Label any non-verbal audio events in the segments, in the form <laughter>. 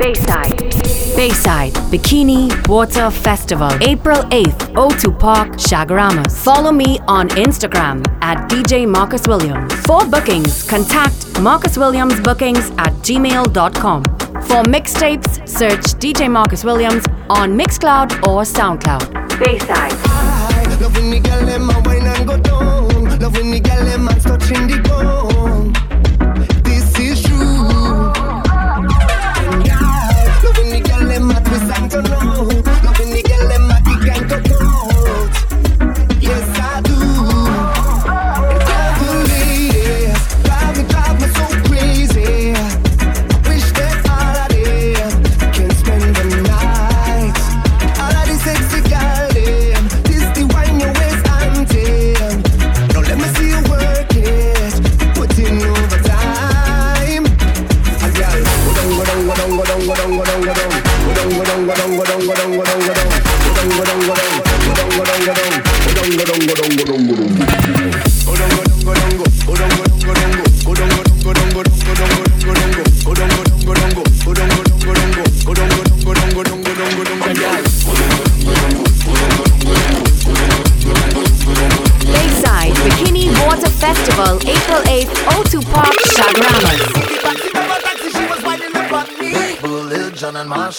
Bayside. Bayside Bikini Water Festival, April 8th, O2 Park, Chaguaramas. Follow me on Instagram at DJ Marcus Williams. For bookings, contact Marcus Williams Bookings at gmail.com. For mixtapes, search DJ Marcus Williams on Mixcloud or SoundCloud. Bayside. Hi, love when girl my wine and go down. Love when girl my touching the.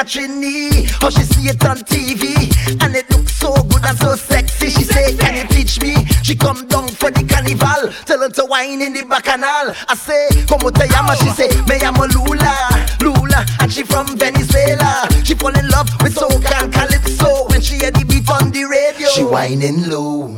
a. How oh, she see it on TV, and it looks so good and so sexy. She say, Can you teach me? She come down for the carnival, tell her to wine in the bacchanal. I say, Como te llama? She say, Me llamo Lula, Lula, and she from Venezuela. She fall in love with soca and calypso when she hear the beat on the radio. She whining low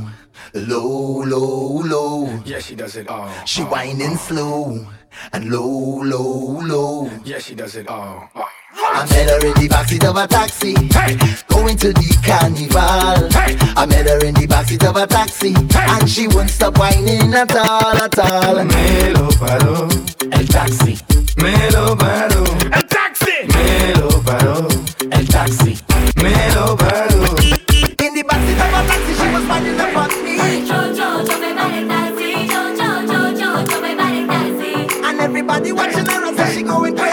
low, low, low. Yeah, she does it all. She whining slow and low, low, low. Yeah, she does it all. all. I met her in the backseat of a taxi, hey. going to the carnival. Hey. I met her in the backseat of a taxi, hey. and she won't stop whining at all, at all. Me lo paró el taxi. Me lo paró el taxi. Me lo paró el taxi. Me lo paró. In the backseat of a taxi, she was whining up on me. And everybody watching her as she going crazy.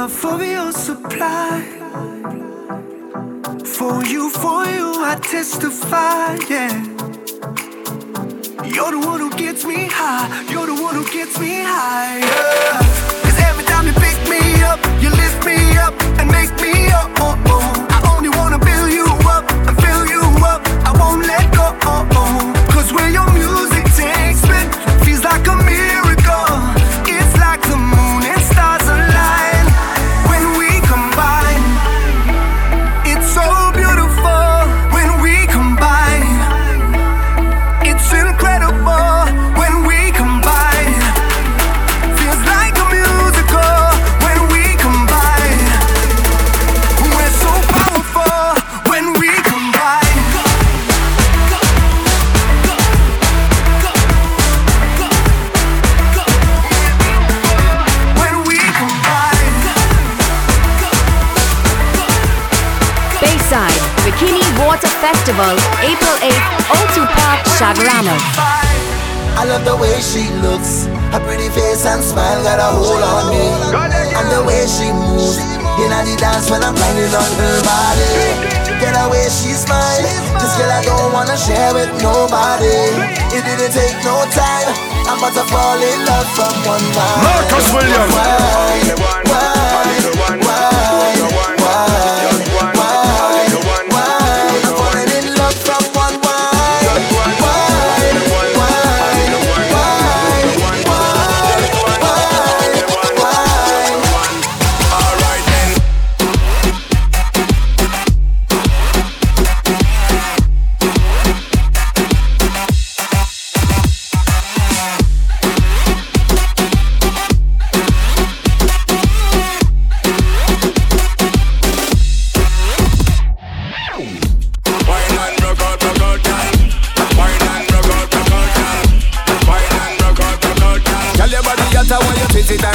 Enough of your supply. For you, for you, I testify, yeah. You're the one who gets me high. You're the one who gets me high. Cause every time you pick me up, you lift me up and make me up. Oh, oh. I only wanna build you up and fill you up. I won't let go. Oh, oh. Cause where your music Festival, April 8th, O2 Park, I love the way she looks, her pretty face and smile got a hold on me. And the way she moves, the dance when I'm grinding on her body. Get away. This girl I don't wanna share with nobody. It didn't take no time. I'm about to fall in love from one. Marcus Williams. Why? Why? Why?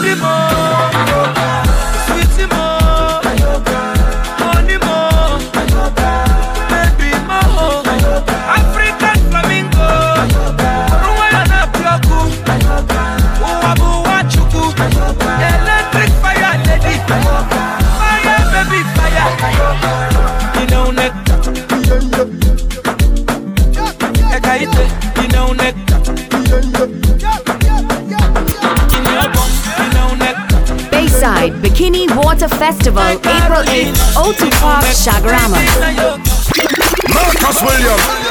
Before. Bikini Water Festival, April 8th, O2 Park, Shagarama. Marcus Williams.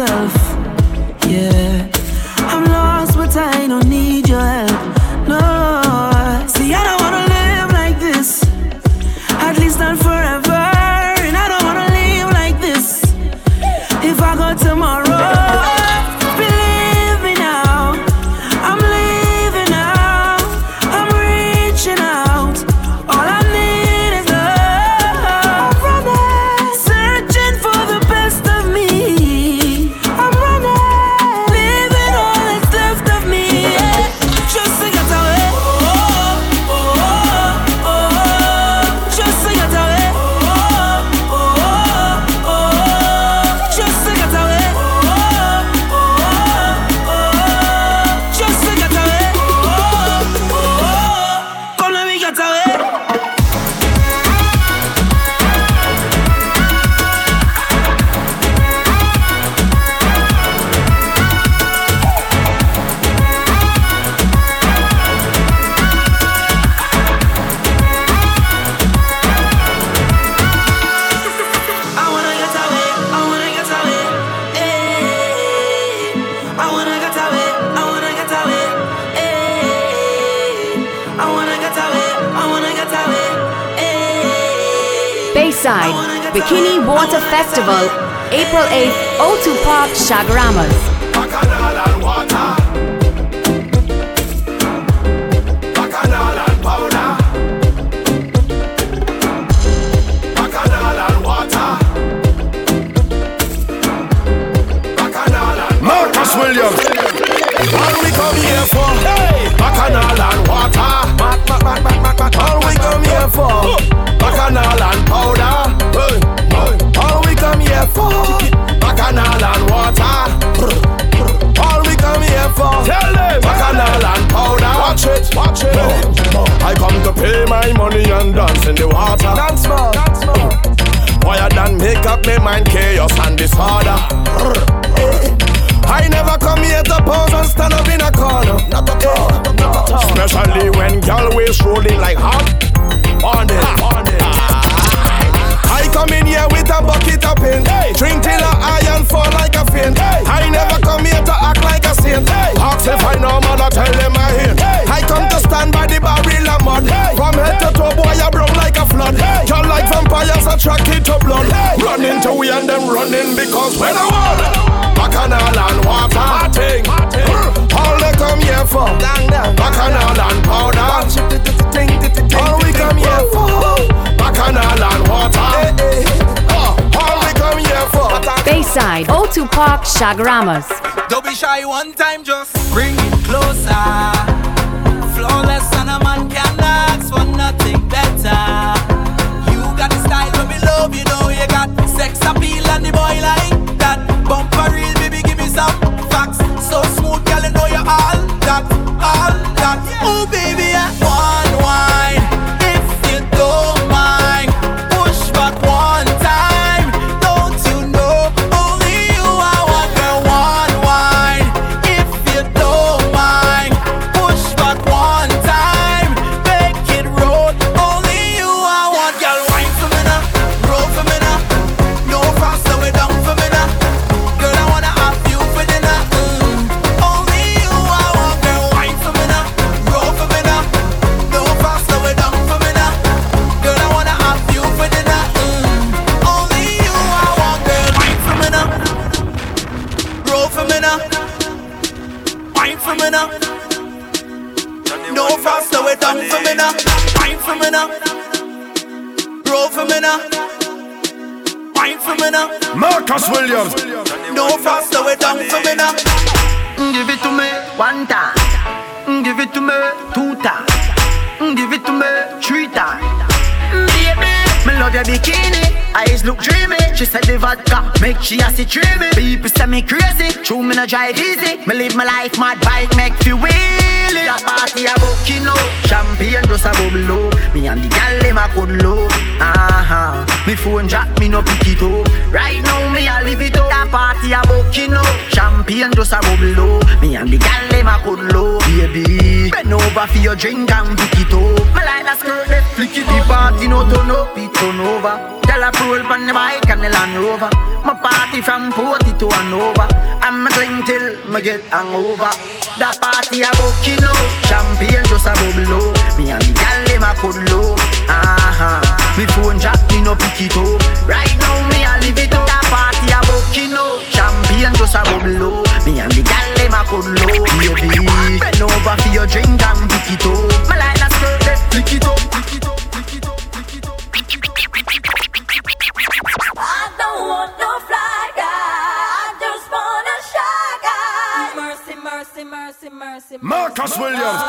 myself. O2 Park, Chaguaramas. Don't be shy one time, just bring it closer. Flawless and a man can ask for nothing better. You got the style we love, you know you got sex appeal and the boy like that. Bumper real, baby, give me some facts. So smooth, girl, you know you all that, all that. Oh, baby, I want wine. Marcus Williams. No fast, slow it down for me now. Give it to me one time. Mm, give it to me two times. Mm, give it to me three times. Mm, baby, me love your bikini. Eyes look dreamy. She said the vodka make she a see dreamy. People say me crazy. True, me no drive easy. Me live my life mad bike make you wheelie. A party a booking low. Champagne just a bubble low. Me and the gal them a cuddle low. Uh-huh. Me phone jack me no pick it up. Right now me a live it up. A party a booking low. Champagne just a bubble low. Me and the gal them a cuddle low. Baby, bend over for your drink and pick it up. Me like that skirt that flick it. The party no turn up, it turn over. Tell a roll on the bike and the Land Rover. My party from Porty to Hanover. I'm a drink till me get hangover. That party a booking low. Champagne just a bubble low. Me and the gal them a cuddle low. Uh-huh. Me phone jack me no pick it up. Right now me a live it up. That party a booking low. Champagne just a bubble low. Me and the gal them a cuddle low. Baby, bend over for your drink and pick it up. Me like that skirt flick it up, flick it up, Mercy, mercy, mercy, mercy. Marcus Williams.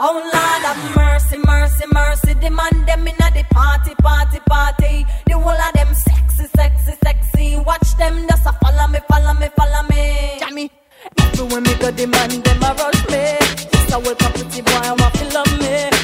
Oh Lord have mercy, mercy, mercy. The man them inna the party, party, party. The whole of them sexy, sexy, sexy. Watch them just a follow me, follow me, follow me. Jammy. Everywhere me go, the man them a rush me. Just a wake up pretty boy, I want to love me.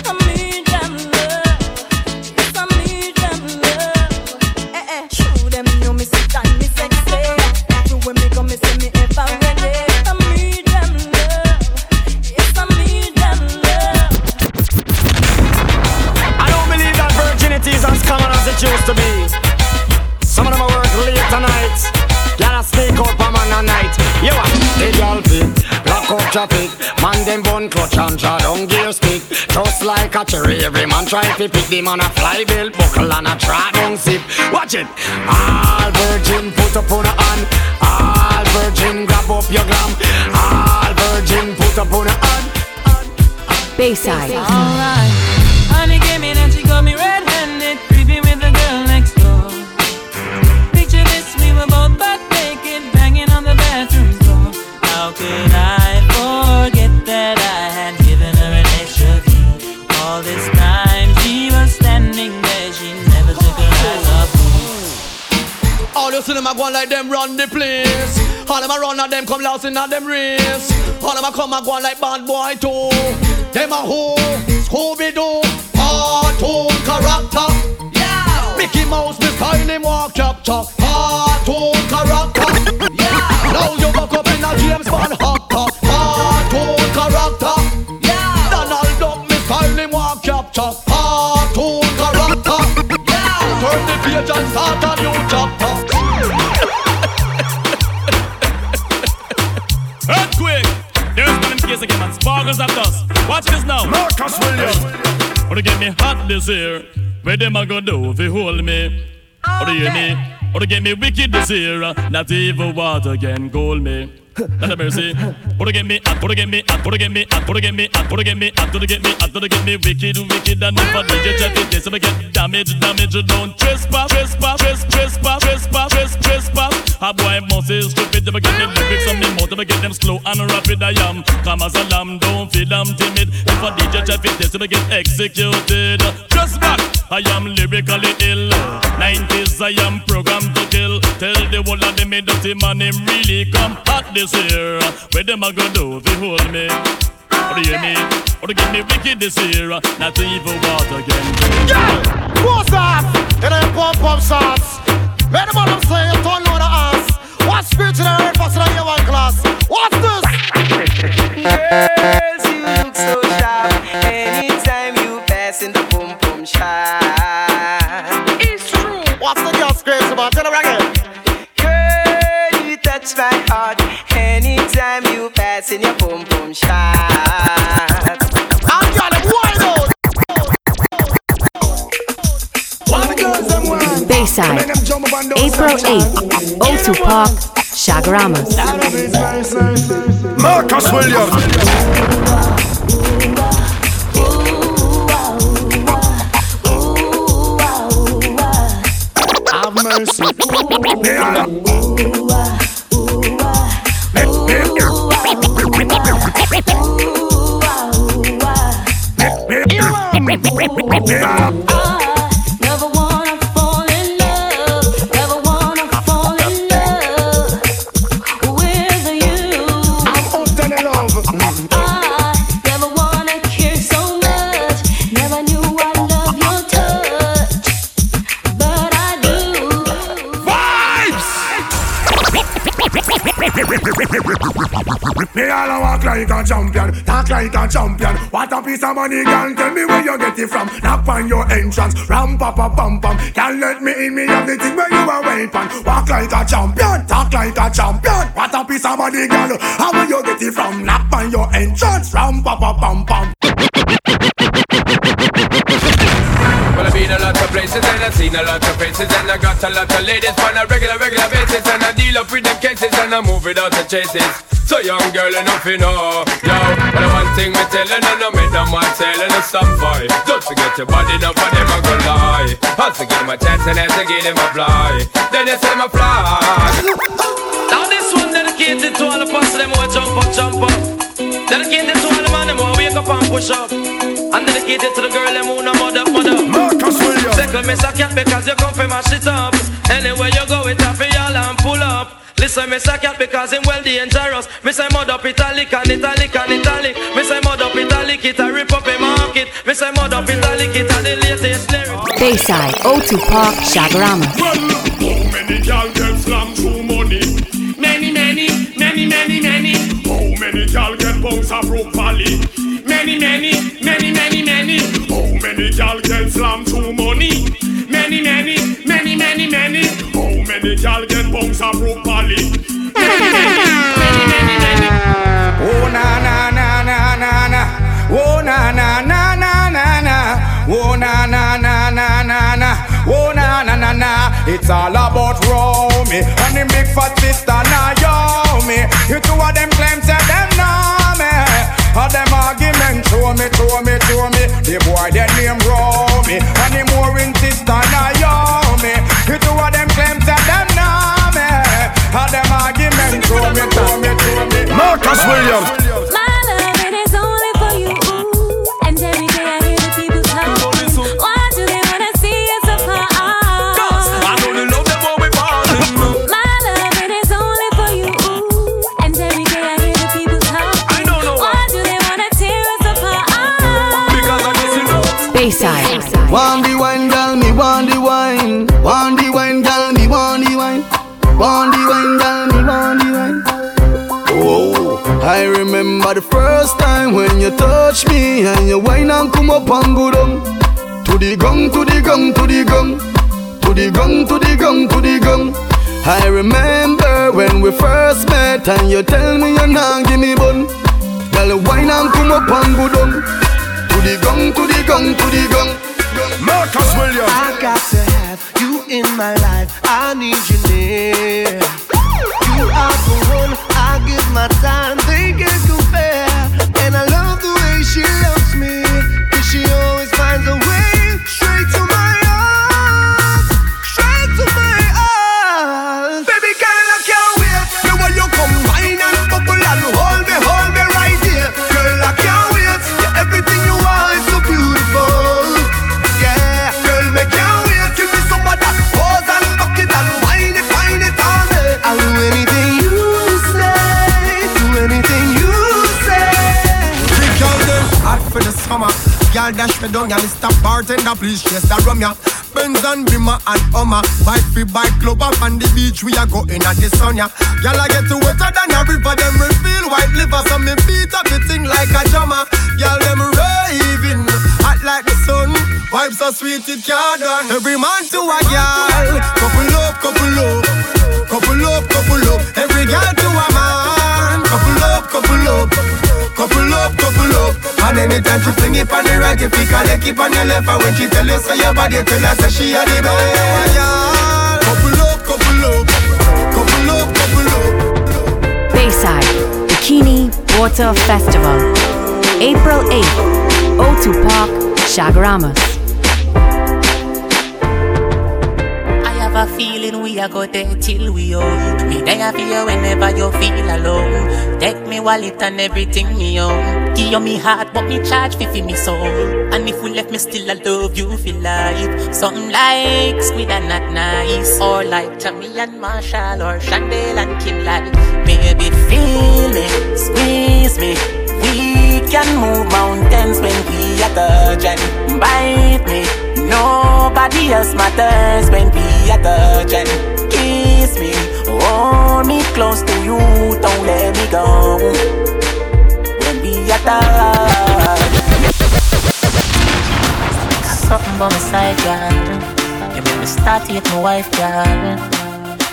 Traffic. Man them bun clutch and draw down gear stick. Just like a cherry. Every man try to pick them on a fly bill, buckle and a try down zip. Watch it. All virgin, put up on a hand. All virgin, grab up your glam. All virgin, put up on a hand. Bayside. Alright. Honey came in and she got me red-handed, a go like them run the place. All them a run and them come last in a them race. All them a come a go like bad boy too. Them a who? Scooby Doo. Cartoon character. Yeah. Mickey Mouse, the style him walk capture. Cartoon character. Yeah. Now you buck up in a James Bond actor. Cartoon character. Yeah. Donald Duck, me style him walk capture. Cartoon character. Yeah. Turn the page and start a new chapter. There's one in case again, man. Sparkles of dust. Watch this now. Marcus Williams. Wanna get me hot this year? Where them a go do if you hold me? Or do you hear me? Or to get me wicked this year? Not even water can cool me. Not a mercy. Or to get me hot, or to get me hot, or to get me hot, or to get me hot, or to get me hot, or to get me hot, or to get me wicked, wicked, and if I DJ check it, this I get damage, damage, don't trespass, trespass, trespass, trespass, trespass, trespass. A boy must is stupid if I get the lyrics on me mouth, if I get them slow and rapid, I am. Come as a lamb, don't feel I'm timid. If I DJ check it, this if I get executed. Just back, I am lyrically ill. 90s, I am programmed to kill. Tell the whole of them, me dirty man, him really come hot this year. Where them a go do if they hold me? Or do you hear me? Or to get me wicked this year? Not even water again. Yeah! What's up? It ain't pump pump shots. Where the bottom say you turn on the ass. What spiritual and earth faster than your one class? What's this? <laughs> Girls, you in your boom boom shot. I'm got it wide out. Bayside. April 8th, O2 Park, Chaguaramas. Marcus Williams. Have Never like a champion, talk like a champion. What a piece of money, girl. Tell me where you get it from. Knock on your entrance, ram pa pa pam pam. Can't let me in, me have the thing where you are waiting. Walk like a champion, talk like a champion. What a piece of money, girl. How will you get it from? Knock on your entrance, ram pa pa pam pam. Well, I've been a lot of places and I've seen a lot of faces and I got a lot of ladies on a regular, regular basis and I deal up with them cases and I move without the chases. So young girl enough you know, yo. But the one thing we telling and I make them want telling us some boy. Don't forget your body, no for them I go lie. I'll give them a chance and then to give them a fly. Then they say my fly. Now this one dedicated to all the pussy them who jump up, jump up. Dedicated to all the man them who wake up and push up. And dedicated to the girl them who no mother, mother. Marcus Williams. Second miss a cat because you come from mash it up. Anywhere you go, it off y'all and pull up. Listen, miss a cat because him well dangerous. Me say mud up italic and italic and italic. Me say mud up italic, it a rip up a market. Me say mud up italic, it a the latest lyric. Bayside, O2 Park, Chaguaramas. Many girl get slammed through money. Many, many, many, many, many. How many girl get bounce up Brook Valley? Many, many, many, many, many. How many girl comes a properly. oh na na na na na na. Oh na na na na na na. Oh na na na na na na. Oh na na na na. It's all about Romy and the big fat sister Naomi. You two of them claim to them know me. All them arguments show me, show me, show me. The boy their name Romy and the more insist on Naomi. Williams. Touched and your wine and come up and go down. To the gong, to the gong, to the gong. To the gong, to the gong, to the gong. I remember when we first met and you tell me you're not give me bun. Girl, wine and come up and go down. To the gong, to the gong, to the gong. Marcus Williams. I got to have you in my life. I need you near. You are the one I give my time. They she loves Girl dash me down, y'all stop bartender, please chase that rum ya. Benz and Bimmer and Hummer, bike free bike club up on the beach. We are going at the sun ya. Girl I get to wetter than a river, them reveal white liver, so me beat up the thing like a drummer. Girl them raving, hot like the sun. Vibes so sweet it can't done. Every man to a girl, couple up, couple up, couple up, couple up. Fling it on the right You pick her leg keep on your left And when she tell you your body Tell her say she a the best Couple up, couple up Couple up, couple up Bayside, Bikini Water Festival. April 8th, O2 Park, Chaguaramas. Have a feeling we are go there till we old. Me there for you whenever you feel alone. Take me wallet and everything me own. Give you me heart, but me charge fi fi me soul. And if we left me still, I love you for life. Something like squid and not nice, or like Tammy and Marshall, or Chandel and Kim like. Baby, feel me, squeeze me. We can move mountains when we are touching. Bite me. Nobody else matters when we are touching. Kiss me, hold me close to you, don't let me go. When we are touching. Something by my side, girl. You make me start to hate my wife, girl.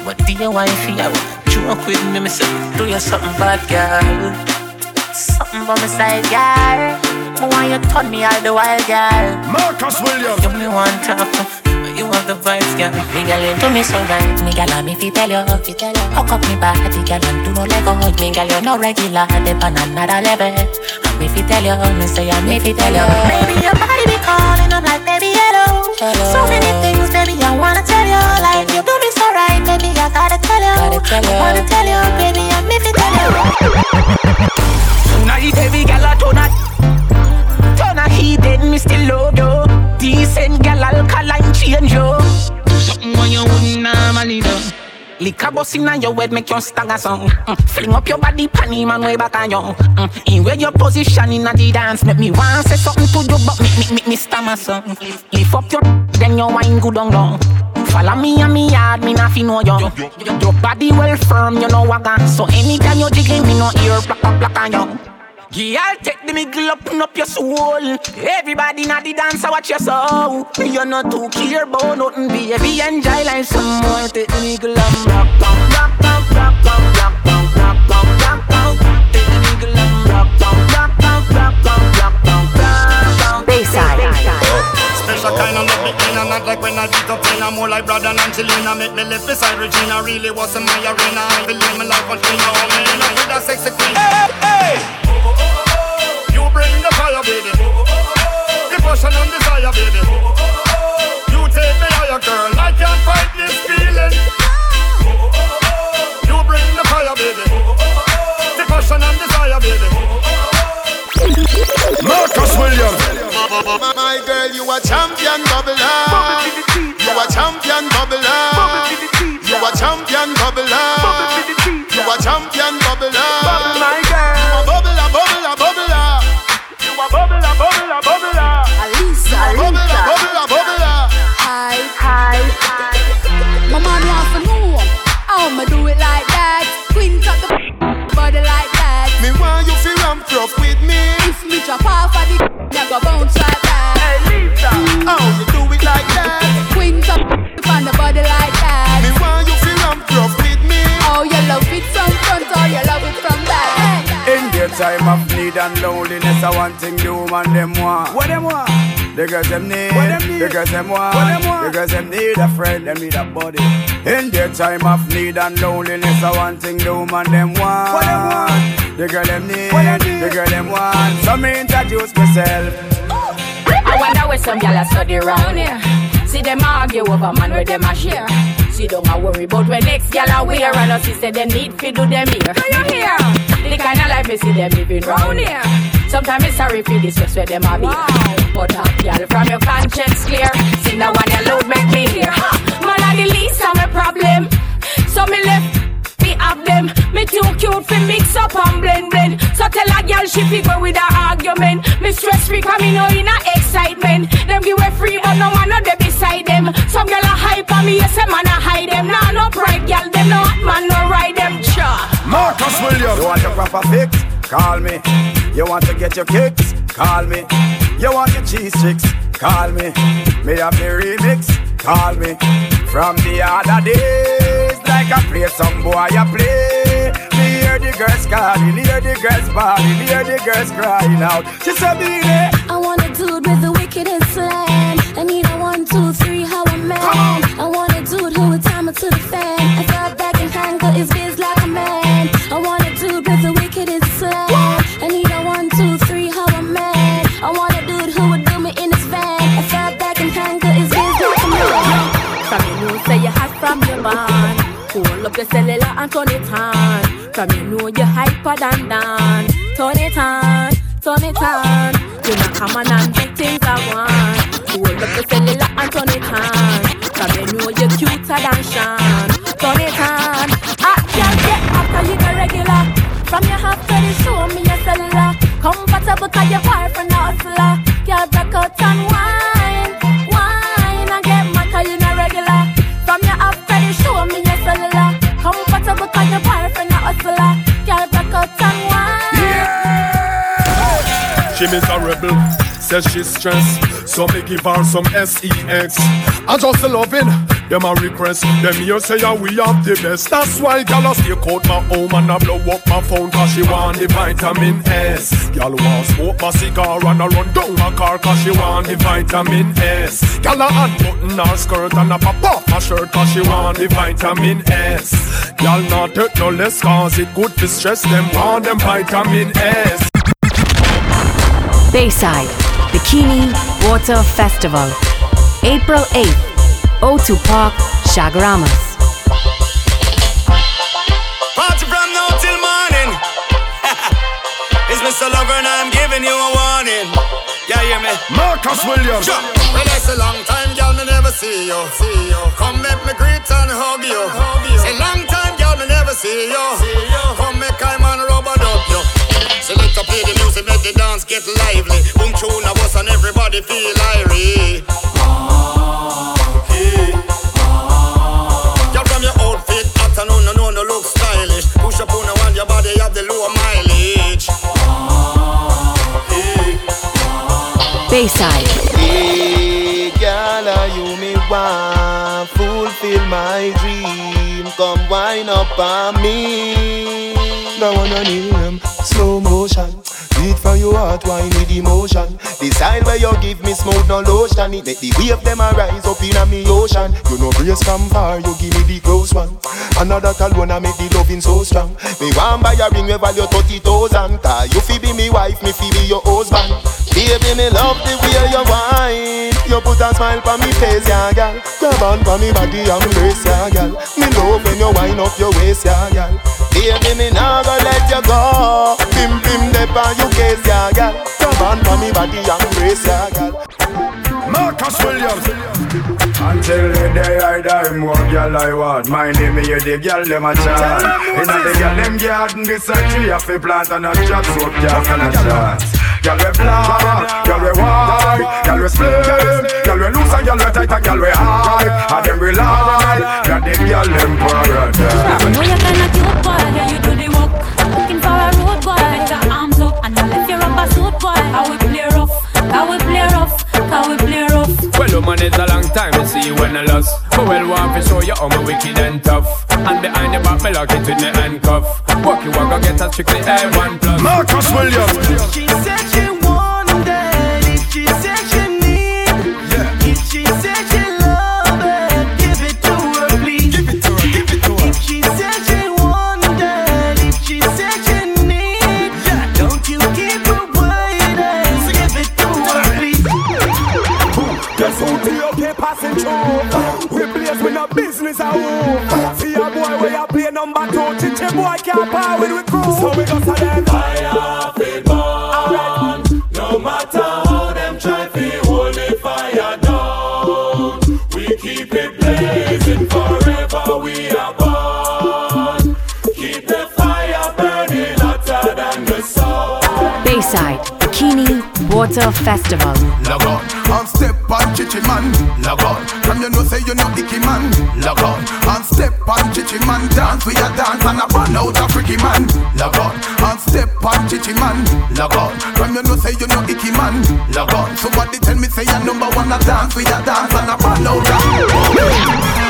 But dear wifey, I will joke with me, me say, do you something bad, girl. Something by my side, girl. I want you turn me all the while, girl. Marcus Williams. You me want to you have the vibes, girl. Me girl, you do me so right. Me girl, I'm if tell you, if you tell you. Hook up me body, girl, and do no let go. Me girl, you no regular, dip on another level. I'm if tell you, me say I'm if tell you. Baby, your body be calling, I'm like, baby, hello. Hello. So many things, baby, I wanna tell you. Like you do me so right, baby, I gotta tell you. Gotta tell you. I wanna tell you, baby, I'm if you tell you. Tonight every gal a turn a Turn a heathen, me still love you Decent gal alkaline change you Something when you wouldn't normally do Liquor bust inna your head make you stagger song mm. Fling up your body panty man way back on you mm. In where your position inna the dance Make me want say something to you but make me, make me stammer song Lift up your then your wine good on long Follow me and me yard, me not fi know you. Your body well firm, you know wagga. So anytime you jiggle, me no ear black on you. Girl, take the middle up and up your soul. Everybody na the dance, I watch your soul. You're not too clear about nothing, baby. Enjoy life some more. Take the middle and rock, rock, rock, rock, rock, rock, rock, the middle kind of love, me in and not like when I beat up in a more like brother and Angelina Make me live beside Regina Really wasn't my arena I believe my life was clean Oh man, I'm with a sexy queen Hey, hey You bring the fire, baby The passion and desire, baby You take me higher, girl I can't fight this feeling You bring the fire, baby The passion and desire, baby Marcus Williams. My girl, you a champion bubbler. You a champion bubbler. You a champion bubbler. You a champion bubbler. Rough with me. If me drop off of the, <laughs> me go bounce right back. Hey, Lisa. Mm. How you do it like that? Queen cut <laughs> on the body like that. Me want you fi ramp rough with me. Oh, you love it from front or you love it from back. In their time of need and loneliness, I want thing the woman them want. What them want? The girls them need. What them need? The girls them want. What them want? The girls them need a friend, them need a buddy. In their time of need and loneliness, I want thing the woman them want. What them want? The girl them need. What them need? The girl them want. So me introduce myself. I wonder where some gyal a study round here. See them argue over man where them a share. See don't a worry about when next gyal a wear and us say them need fi do them here. Do you hear? The kind of life me see them living round here. Sometimes it's sorry for this just where them a be. But uh, hot gyal from your conscience clear. Sing the one you load make me hear. Ha! Man a the least of my problem. So me left me have them. Me too cute fi mix up and blend blend. So tell a girl she fi go with her argument. Me stress free come me no in a excitement. Them give way free but no man no dey beside them. Some girl a hype on me, yes a man a hide them. Nah no pride girl, them no hot man no ride. Marcus Williams. You want your proper fix? Call me. You want to get your kicks? Call me. You want your cheese sticks? Call me. Me have the remix? Call me. From the other days, like I play some boy, I play. Me hear the girls calling, hear the girls bawling, hear the girls crying out. She said, "Be there." I want a dude with from band. Hold up your cellular and turn it on. From you know you're hyper than Dan. Turn it on, turn it on. You know come on and do things I want. Hold up your cellular and turn it on. From you know you're cuter than Sean. Turn it on. I can't get after you the regular. From your half to the show me your cellular. Comfortable cause your boyfriend a hustler. Miserable, says she's stressed. So me give her some sex. I just loving them a request. Them here say yeah, we have the best. That's why gal a stay out my home and a blow up my phone cause she want the vitamin S. Gal want smoke my cigar and a run down my car cause she want the vitamin S. Gal a unbutton her skirt and a pop off her shirt cause she want the vitamin S. Gal not take no less cause it good to stress them want them vitamin S. Bayside, Bikini Water Festival, April 8th, O2 Park, Chaguaramas. Party from now till morning. <laughs> it's Mr. Lover and I'm giving you a warning. Yeah, hear me? Marcus Williams. Sure. Well, it's a long time, girl, me never see you. See you. Come make me greet and hug you. Hug you. Say long time, girl, me never see you. See you. Come make I man rub a dub you. Select up play the music, make the dance get lively. Boom tune a bus and everybody feel irie. Girl, from your outfit, hot and on and on, look stylish. Push up on the one, your body have the low mileage. Bayside, Hey, girl, are you me want fulfill my dream? Come wine up on me. Now wanna name slow motion. Sweet from your heart, wine with emotion. The style where you give me smooth no lotion. It make the wave them a rise up in a me ocean. You know grace from far, you give me the close one. Another alone I make the loving so strong. Me want buy a ring we value thirty thousand. Cause you fi be me wife, me fi be your husband. Baby, me love the way you wine. You put a smile on me face, yeah, girl. Grab on for me body embrace, yeah, girl. Me love when you wind up your waist, yeah, girl. Baby, me nah go let you go. Bim bim dep on you case, yeah, girl. Grab on for me body and embrace, yeah, girl. Marcus Williams. Until the day I die, more girl I want. My name me hear the girl them a chant. Inna the girl them garden, this a tree a fi plant and a chat so girl and a chance. Girl we black, girl we white, girl we slim, girl we loose and girl we tight and girl we high. And them we lie, that the girl them paradise. I you're kinda cute boy, yeah you do the work. Looking for a road boy, put your arms up and I left your rubber suit boy. How we play rough, how we play rough, how we play rough. Well, woman, it's a long time to see you when I lost. But well, want to show you how me wicked and tough. And behind the back, me lock it with me handcuff. Walk you walk, go get a strictly A1 plus. Marcus Williams. She said she wanted it. She said she need. If she said passing through? We place with no business at home. See a boy where you play number two. Chichi boy can't power with we crew. So we go for them. Fire, Water Festival. Log on, and step on chichi man. Log on, from you know say you know icky man. Log on, and step on chichi man. Dance with your dance and a run out a freaky man. Log on, and step on chichi man. Log on, from you know say you know icky man. Log on, somebody tell me say you number one a dance with your dance and a run out a.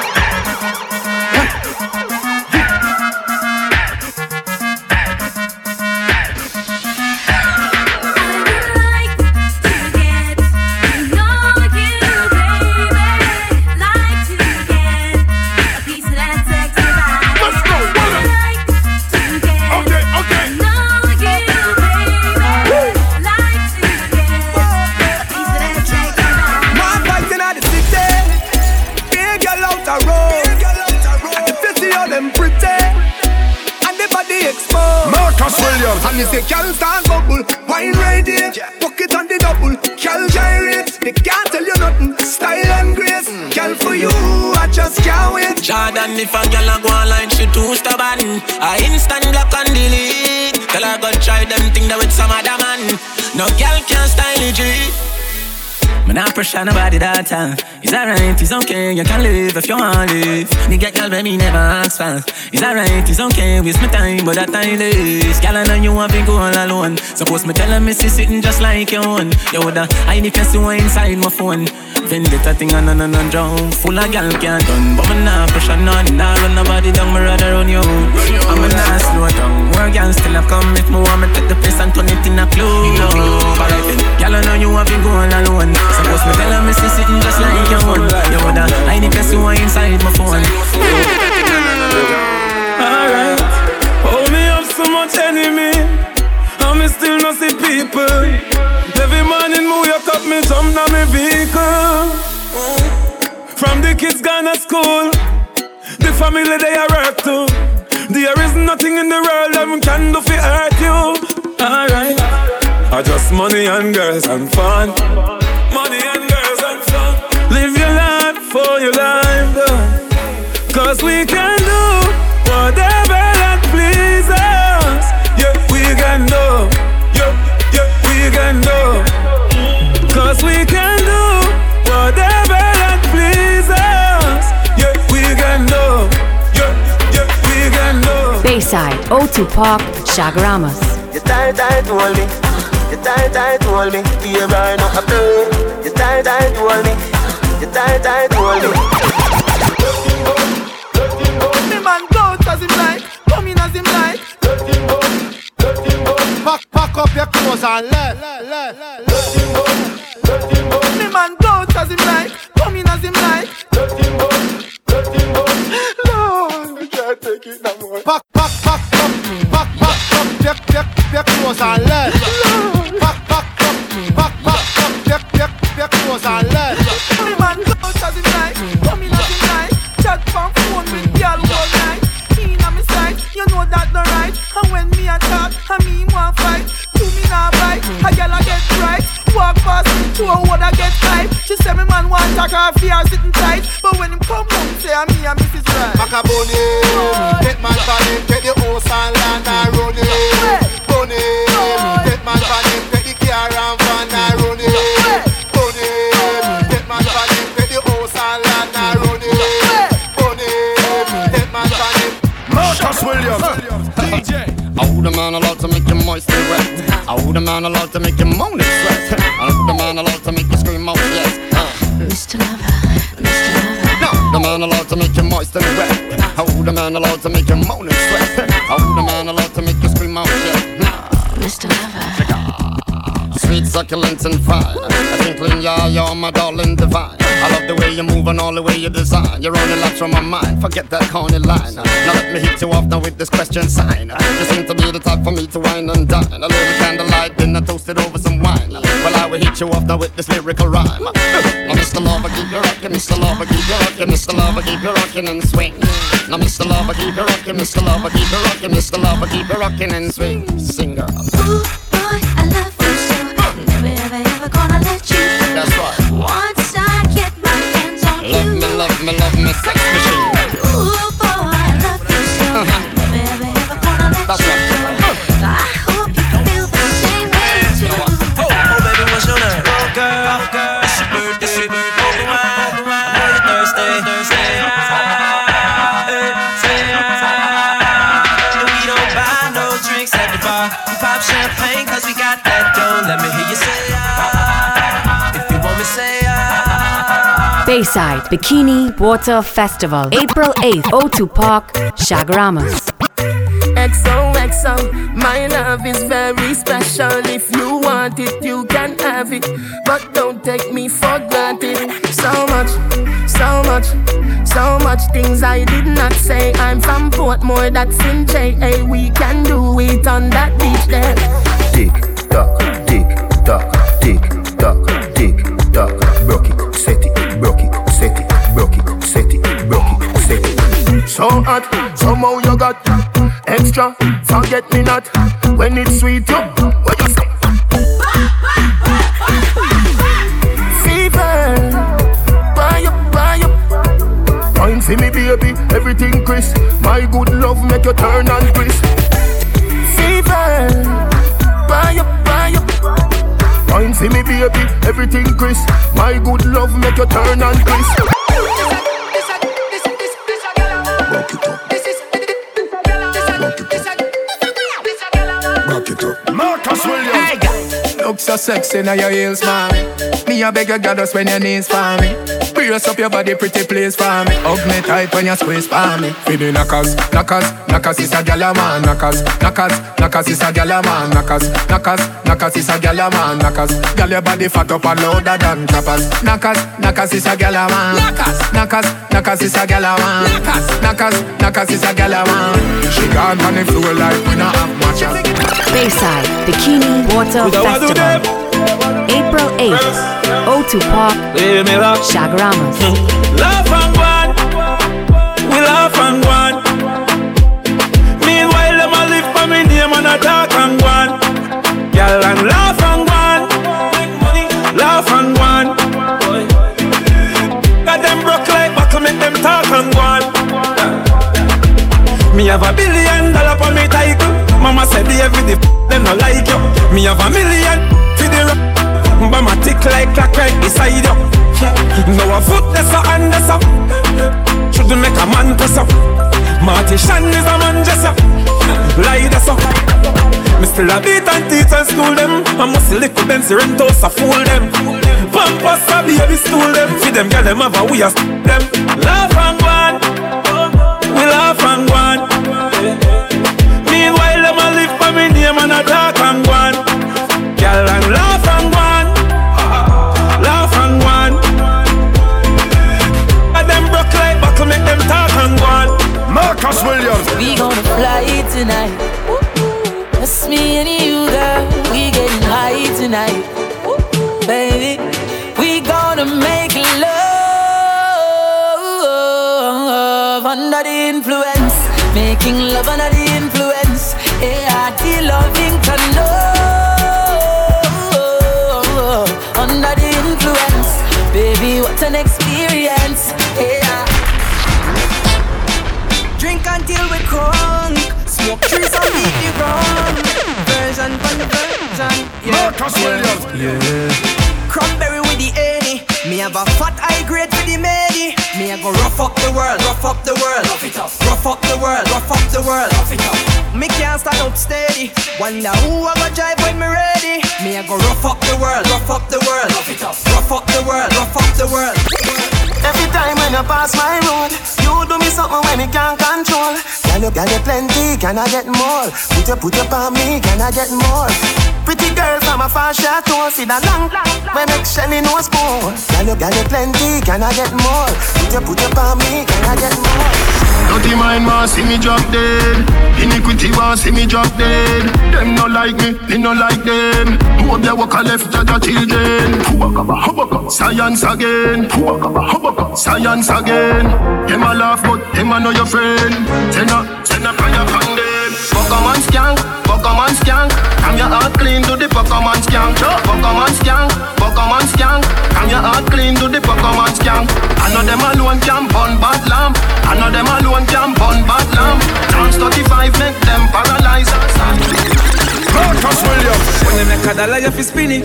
pressure nobody that time. It's alright, it's okay, you can live if you want live. Nigga, girl, baby, never ask for. It's alright, it's okay, waste my time, but that time is. Girl, I know you want to go all alone. Suppose me tell her me see sitting just like your own. You woulda hide the face you inside my phone. Vendetta thing on and on and drown. Full of gal can't done, but me not pressure none. Nah run nobody down, me rather run you. I'm a not slow down. More gal still a come if me want me take the place and turn it in a clue. Alright gal I know you want to go all alone. Suppose me tell her me see sitting just like your own. You woulda hide the face you inside my phone. Alright, hold me up so much enemy, me still no see people. Every morning me wake up, me jump na me vehicle. From the kids gone to school, the family they are work to. There is nothing in the world that can do fi hurt you. Alright, I just money and girls and fun. Money and girls and fun. Live your life for your life, done. Cause we can do whatever that pleases us. Yeah, we can do. Yeah, yeah, we can do. Cause we can do whatever that pleases us. Yeah, we can do. Yeah, yeah, we can do. Bayside, O2 Park, Chaguaramas. You tight, tight, hold me. You tight, tight, hold me. Here I know I play. You tight, tight, hold me. You tight, tight, hold me. The man goes as him like, come in as him like. Let him go, let him go. Pack, pack up your clothes and left. Me man go out as him like, come in as him like. Let him go, let him go. Lord, we can't take it no more. Back, back, back, back, back, back, back, check, check, check, close and left. Back, She say me man want talk her fear sitting tight. But when him come home, say I'm me and Mrs. Right. Macaboni, take man for him, take the house and land and run it. Bunny, take man for him, take the car and van and run it. Bunny, take man for him, take the house and land and run it. Bunny, take man for him. Marcus Williams. DJ. <laughs> I hold a man allowed to make you moist and wet. I hold a man allowed to make moist and wet. I hold a man allowed to make you moan and sweat. I hold a man allowed to make you scream out yes. Mr. Lover. Sweet, succulent, and fine. A twinkling, yeah, you're my darling divine. I love the way you move and all the way you design. You're only left from my mind. Forget that corny line. Now let me hit you off now with this question sign. You seem to be the type for me to wine and dine. A little candlelight dinner toasted over some wine. Well, I will hit you off now with this lyrical rhyme. Uh, now, Mr. Lover, keep you rockin', Mr. Lover, keep you rockin', Mr. Lover, keep you rockin' and swing. Now, Mr. Lover, keep you rockin', Mr. Lover, keep you rockin', Mr. Lover, keep you rockin' and swing. Sing, girl. That's right. Bayside Bikini Water Festival, April 8th, O2 Park, Chaguaramas. XOXO, my love is very special. If you want it, you can have it. But don't take me for granted. So much, so much, so much things I did not say. I'm from Portmore, that's in JA. We can do it on that beach there. Tick tock, tick tock, tick tock, tick tock. So hot, somehow you got extra. Forget me not when it's sweet. You, what you say? Fever, buy up, buy up. Wine for me, baby, everything crisp. My good love make you turn and crisp. Fever, buy up, buy up. Wine for me, baby, everything crisp. My good love make you turn and crisp. Look so sexy now your heels, mommy. Me a beg your goddess when your knees for me. Brace up your body, pretty please for me. Hug me tight when you squeeze for me. We be knockers, knockers, knockers is a gyal a man. Knockers, knockers, knockers is a gyal a man. Knockers, knockers, knockers is a gyal a man. Knockers, gyal your body fat up and louder than choppers. Knockers, knockers is a gyal a man. Knockers, knockers, knockers is a gyal a man. Knockers, knockers, knockers is a gyal a man. She gone on the floor like we not have matches. Bayside Bikini Water Could I do Festival, April 8th, O2 Park, Chaguaramas. Laugh and go on. We laugh and go on. Meanwhile, them a live for me name and a talk and go on. Girl and laugh and go on. Laugh and go on. Got them broke like buckle, make them talk and go on. Me have a billion dollar for me title. Mama said the every day them no like you. Me have a million my tick like clock right beside you. Now a foot that's a hand that's up. Shouldn't make a man press up. Marty Shan is a man just up. Lie that's up. Me still a beat and teach and school them. I must little Benz rentos a fool them. Pampers a baby stool them. See them girl them have a we a them. Laugh and go on. We laugh and go on. Meanwhile them a live for me name and a talk and go on. Marcus Williams. We gonna fly tonight. Just me and you, girl. We getting high tonight, baby. We gonna make love under the influence, making love under the influence. ART loving to know the rum. Version for the version. Yeah. Marcus Williams. Yeah. Cranberry with the Annie. Me have a fat high grade with the Medi. Me a go rough up the world, rough up the world. Rough it up. Rough up the world, rough up the world. Rough it up. Me can't stand up steady. Wonder who I go drive when me ready. Me a go rough up the world, rough up the world. Rough it up. Rough up the world, rough up the world. Every time when you pass my road, you do me something when me can't control. Can you, you plenty? Can I get more? Put your, put your on me, can I get more? Pretty girl from a far chateau, see that long, when make Shelly no spoon. Can you, can you plenty? Can I get more? Put your, put your on me, can I get more? Dirty mind want see me drop dead. Iniquity want see me drop dead. Them no like me, me no like them. Hope they walk a left judge a children. Science again. Science again. Them a laugh but them a know your friend. Send a, send a fire from them. Pokemon skank, Pokemon skank. Come your heart clean to the Pokemon skank. Pokemon skank, Pokemon skank. Come your heart clean to the Pokemon skank. I know them alone can burn bad lamp. I know them alone can burn bad lamp. Chance 35 make them paralyze Marcus Williams. When you make a dollar, you fi spin it.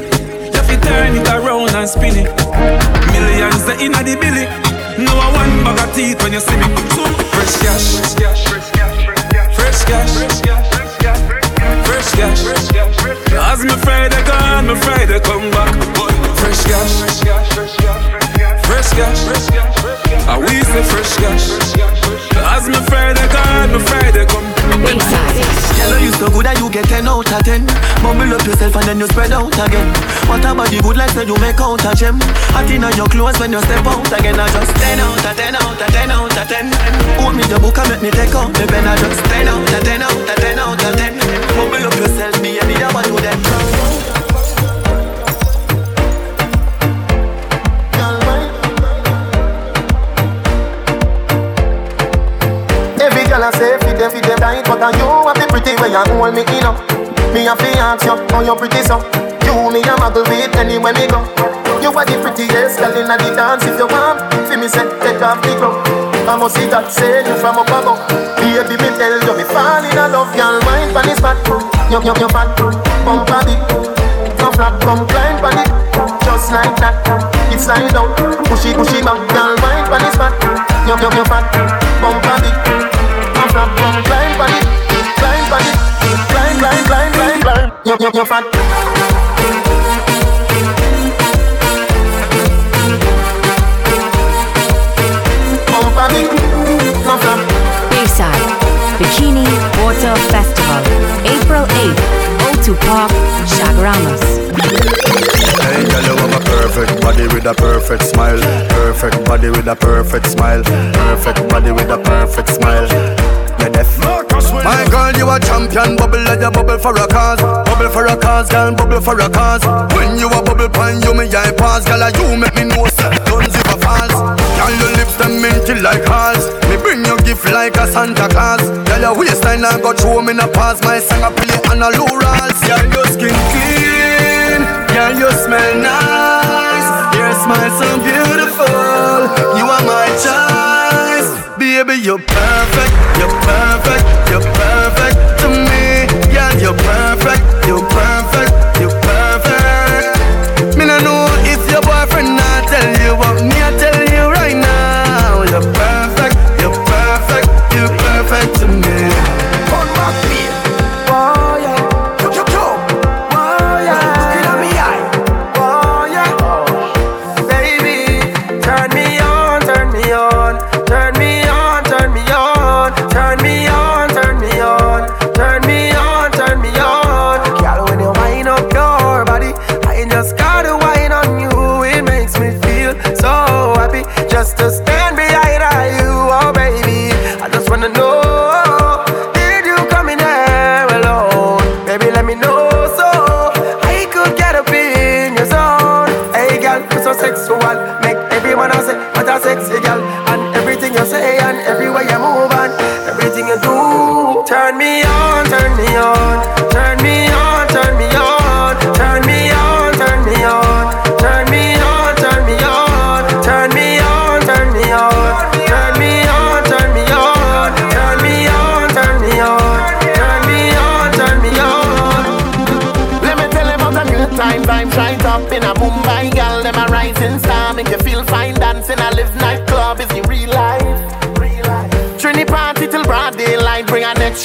You fi turn it around and spin it. Millions the inna the billy. No a one bag of teeth when you see me. So fresh cash, fresh cash, fresh cash, fresh cash, fresh cash. As me Friday gone, me Friday come back. Fresh cash, fresh cash. I we say fresh cash. As me Friday gone, me Friday come. Girl, you so good that you get 10 out of 10 Bubble up yourself and then you spread out again. What about the good like say you make out a gem. Hot in your clothes when you step out again. I just 10 out of 10 out of 10 out of 10 Hold me the book and make me take out the pen. I just 10 out of 10 out of 10 out of 10 Bubble up yourself, me and the other do them girl I say fit them, fit them tight But you have the pretty way you hold me in up. Me a fi ask you, how you pretty so. You me a muggle with anywhere me go. You are the prettiest girl in the dance If you want, fi me say, take off the glove I must see that say you from up above. Baby me tell you me fall in love Girl. Wine pon the spot. You, you, you fat, bump a bit No flat, come climb pon it. Just like that, it's slide out Push it, push it back Girl. Wine pon the spot. You, you, you fat, bump a bit Flat, come climb pon it Climb it Climb, climb, climb, climb, climb Bayside, Bikini Water Festival, April 8th, O2 Park, Chaguaramas. Hey, girl, you have a perfect body with a perfect smile. Perfect body with a perfect smile. Perfect body with a perfect smile. You're deaf. My girl, you a champion. Bubble like you bubble for a cause. Bubble for a cause, girl. Bubble for a cause. When you a bubble pan, you me eye pass. Girl, you make me know say guns if a falls. Girl, your lips them minty like hearts. Me bring you gift like a Santa Claus. Girl, your waistline I go through me na pass. My song I play on a low rolls. Girl, your skin clean. Girl, you smell nice. Your smile so beautiful. You are my choice. Baby, you're perfect. You're perfect. You're perfect to me. Yeah, you're perfect. You're perfect.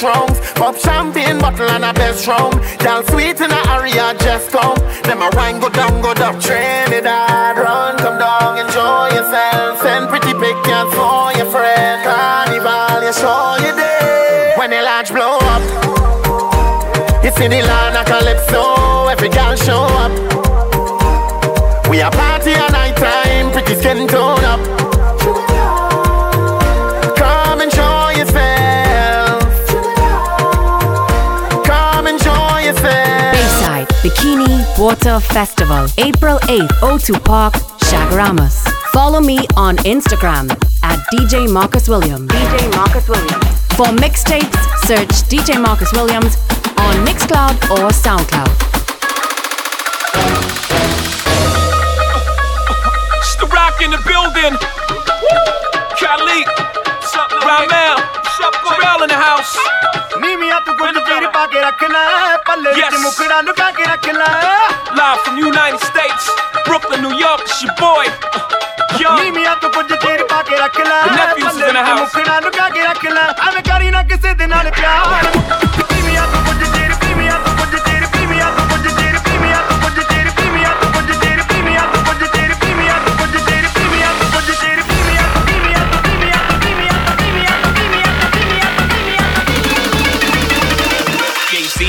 Bring a next round. Pop champagne bottle and a best round. Y'all sweet in a area, just come. Then my wine go down, go down. Trinidad, run, come down, enjoy yourself. Send pretty pictures for your friend. Carnival, you show you day. When the launch blow up, you see the land of calypso. Every girl show up. We a party at night time, pretty skin tone up. Water Festival, April 8th, O2 Park, Chaguaramas. Follow me on Instagram at DJ Marcus Williams. DJ Marcus Williams. For mixtapes, search DJ Marcus Williams on Mixcloud or Soundcloud. It's the rock in the building. Khalid, Ramel, Pharrell in the house. ਨੀਵੀਆਂ ਤੂੰ ਕੁਝ ਚਿਰ ਪਾ ਕੇ ਰੱਖਣਾ ਪੱਲੇ ਵਿੱਚ Yes. ਮੁਕੜਾ ਲੁਕਾ ਕੇ ਰੱਖਣਾ Live from United States, Brooklyn, New York. It's your boy. Young. ਨੀਵੀਆਂ ਤੂੰ ਕੁਝ ਚਿਰ ਪਾ ਕੇ ਰੱਖਣਾ The nephews is ਪੱਲੇ in the ਵਿੱਚ house. ਮੁਕੜਾ ਲੁਕਾ ਕੇ ਰੱਖਣਾ ਐਵੇਂ ਕਰੀ ਨਾ ਕਿਸੇ ਦੇ ਨਾਲ ਪਿਆਰ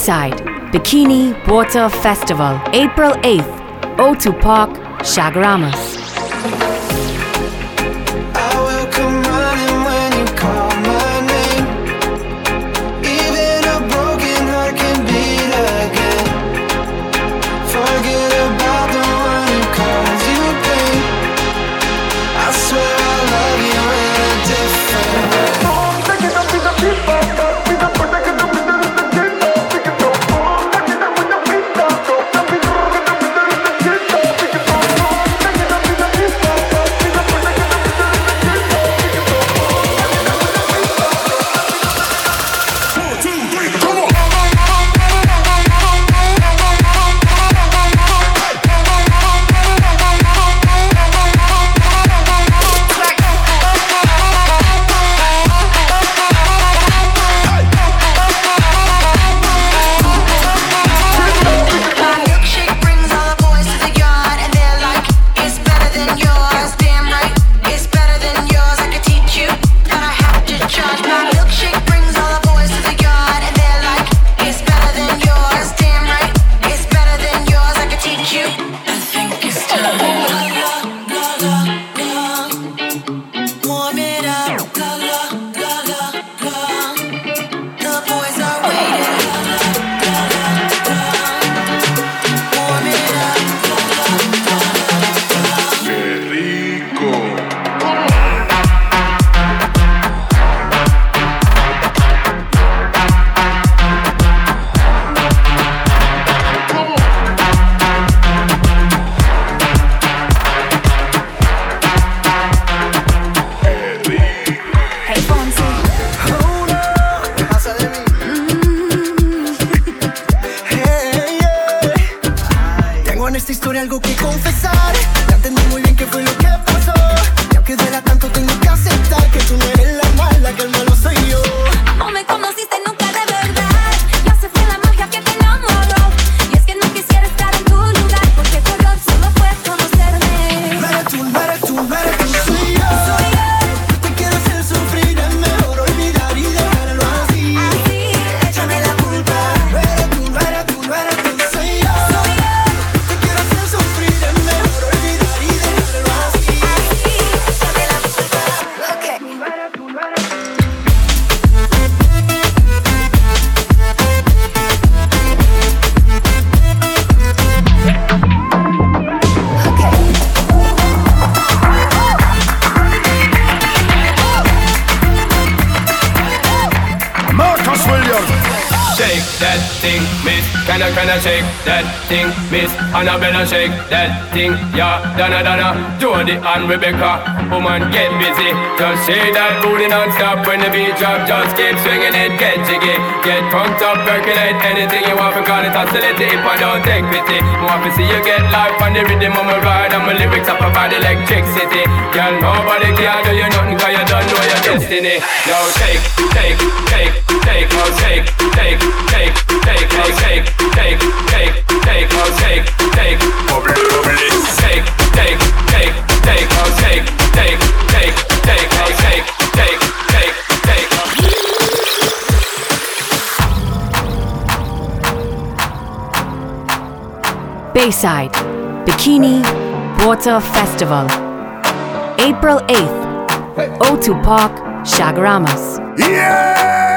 Seaside Bikini Water Festival, April 8th, O2 Park, Chaguaramas. Miss Annabella shake that thing, yeah. Donna Donna, Jody and Rebecca. Woman, oh get busy. Just shake that booty non-stop when the beat drop. Just keep swinging it, get jiggy. Get crunked up, percolate anything you want. Because it's hostility if I don't take pity. More to see you get life on the rhythm of my ride. And my lyrics up about electricity. Girl, nobody can do you nothing because you don't know your destiny. Now shake, take, take, take, now take, take, take, take, take, take, take, shake. Bayside, Bikini Water Festival, April 8th, O2 Park, Chaguaramas. Yeah!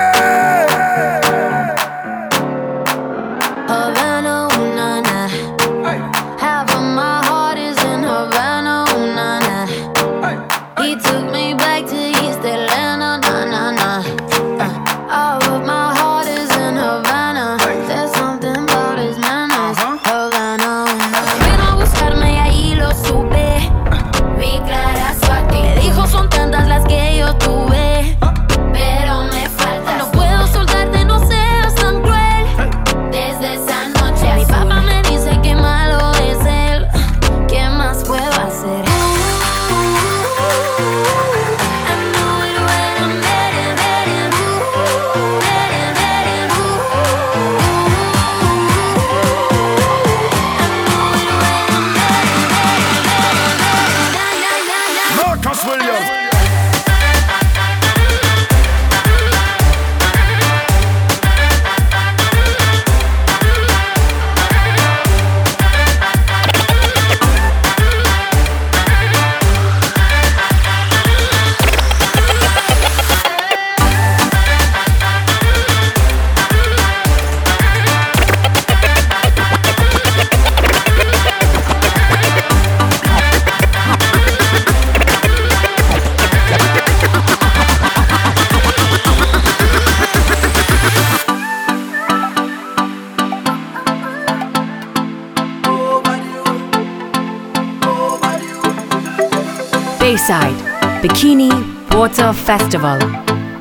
Bikini Water Festival,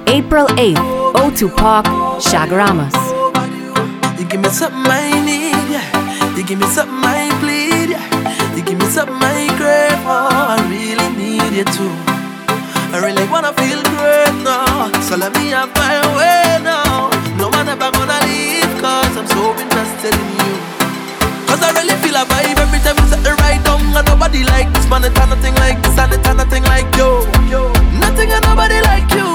April 8th, O2 Park, Chaguaramas. You give me something I need, you give me something I plead, you give me something I crave for. I really need you too. I really wanna feel great now, so let me have my way. man, it nothing like this and it nothing like you. Nothing and nobody like you.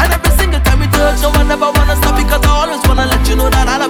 And every single time we touch, no, one never wanna stop because I always wanna let you know that I love you.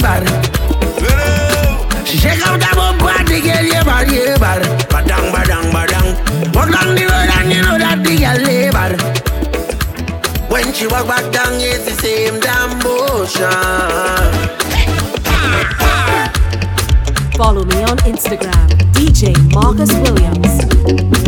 bar. She shake out that bum party girl, yeah bar, yeah bar. Badang, badang, badang. Walk down the road and you know that the girl yeah bar. When she walk back down, it's the same damn motion. Follow me on Instagram, DJ Marcus Williams.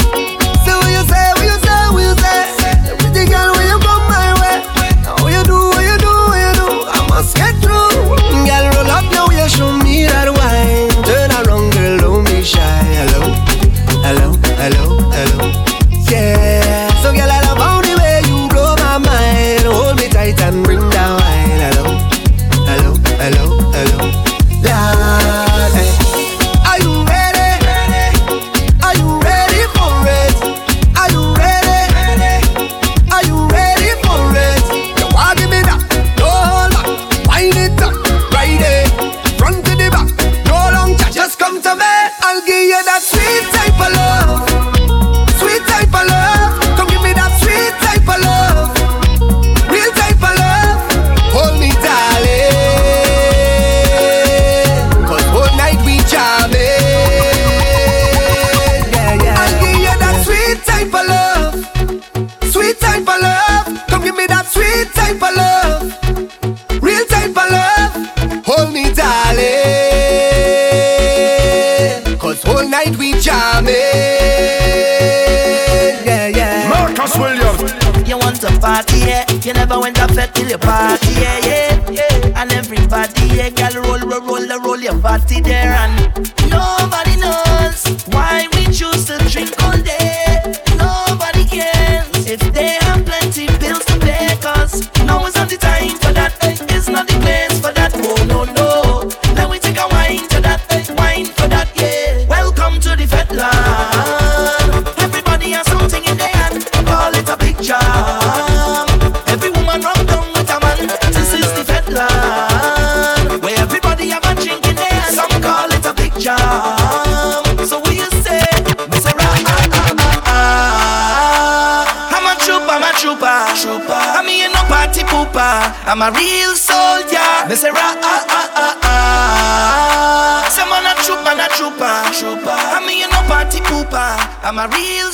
A real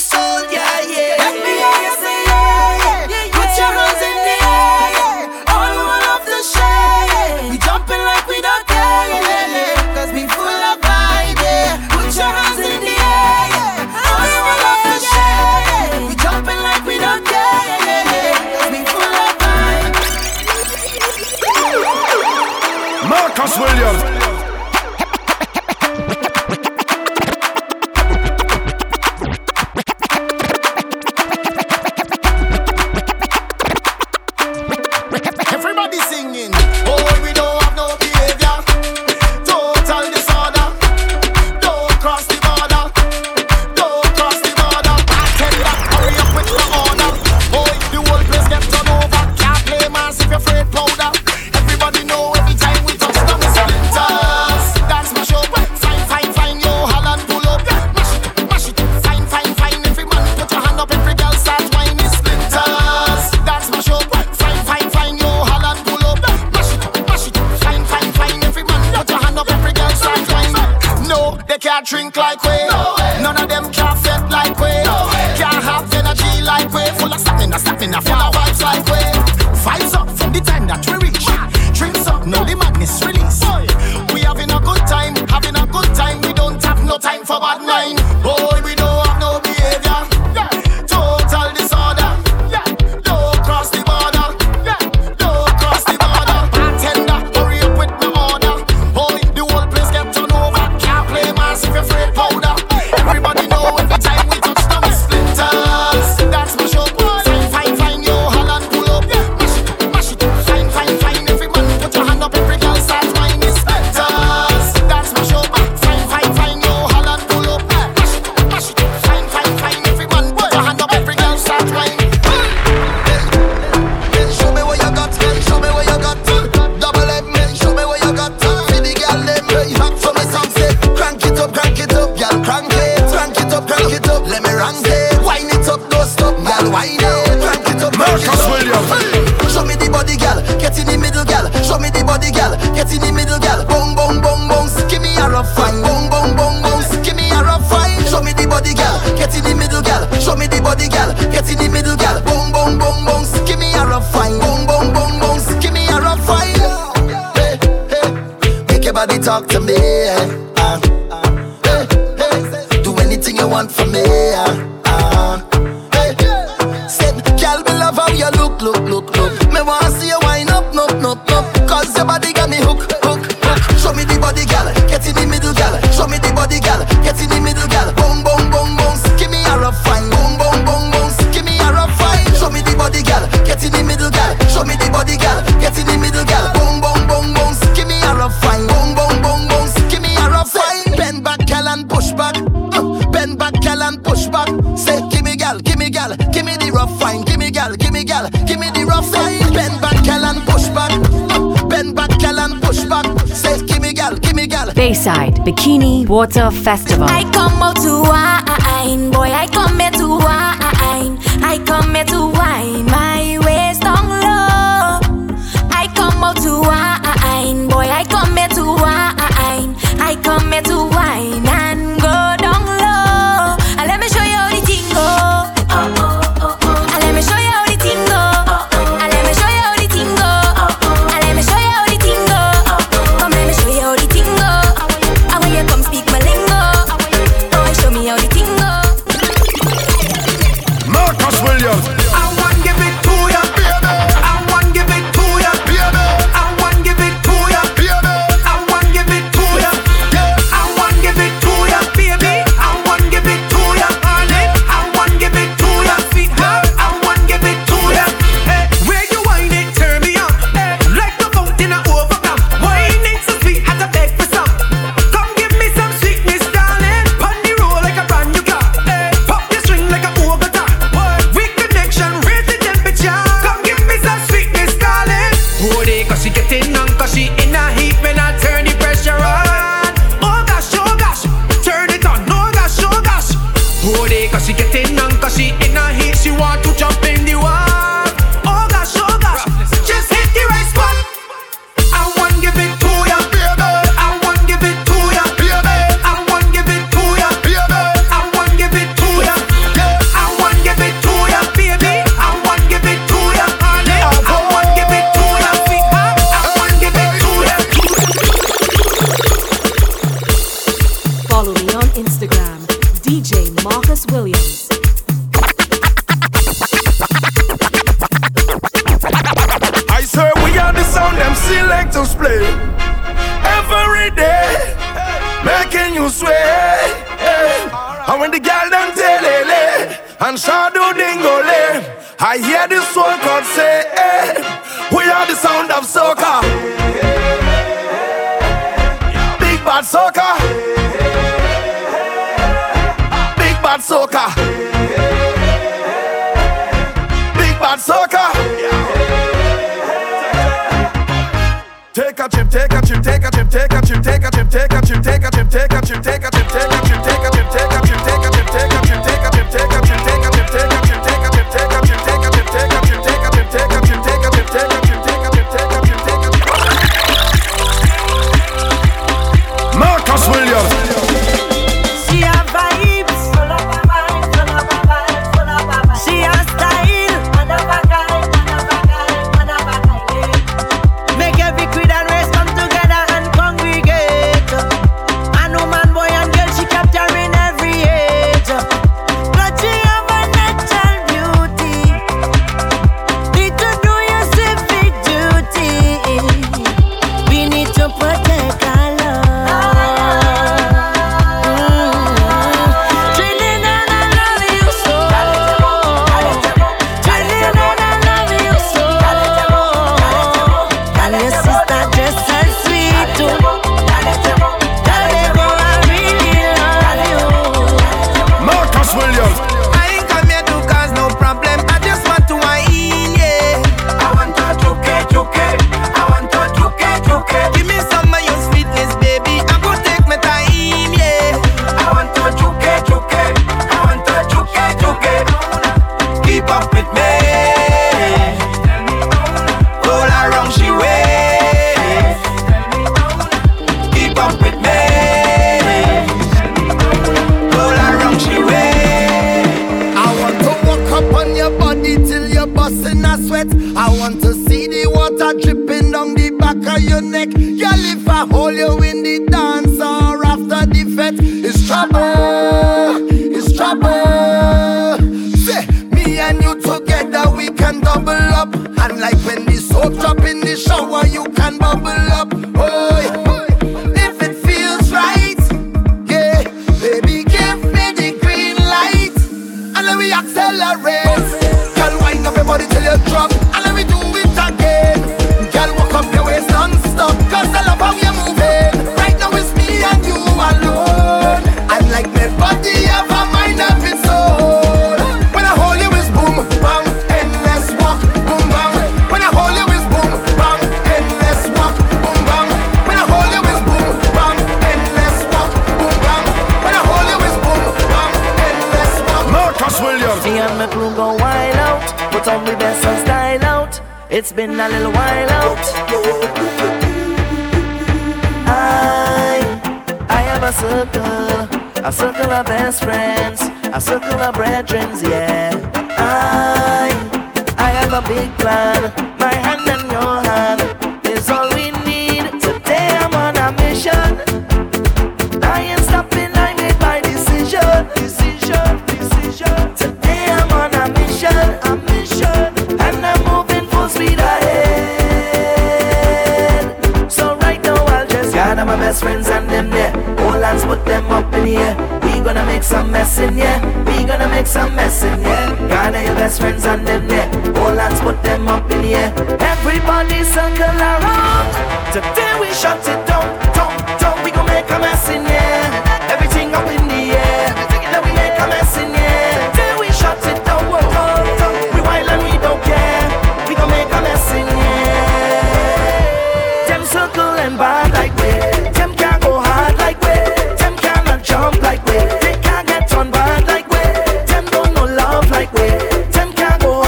and bad like we. Them can't go hard like we. Them cannot jump like we. They can't get on bad like we. Them don't know love like we. Them can't go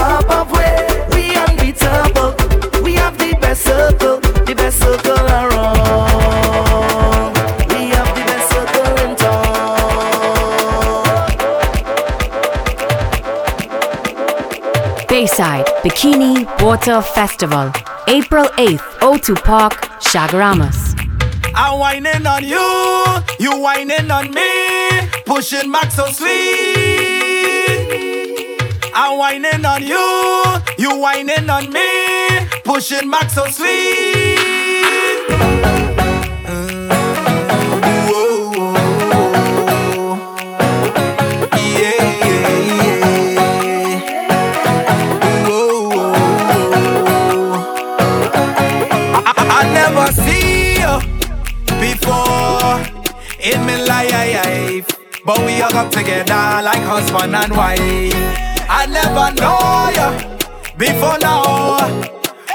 we. We unbeatable. We have the best circle, the best circle around. We have the best circle in town. Bayside Bikini Water Festival, April 8th, O2 Park, Shag I'm whining on you, you whining on me, pushing back so sweet. I'm whining on you, you whining on me, pushing back so sweet. But we hug up together like husband and wife. I never know you before now,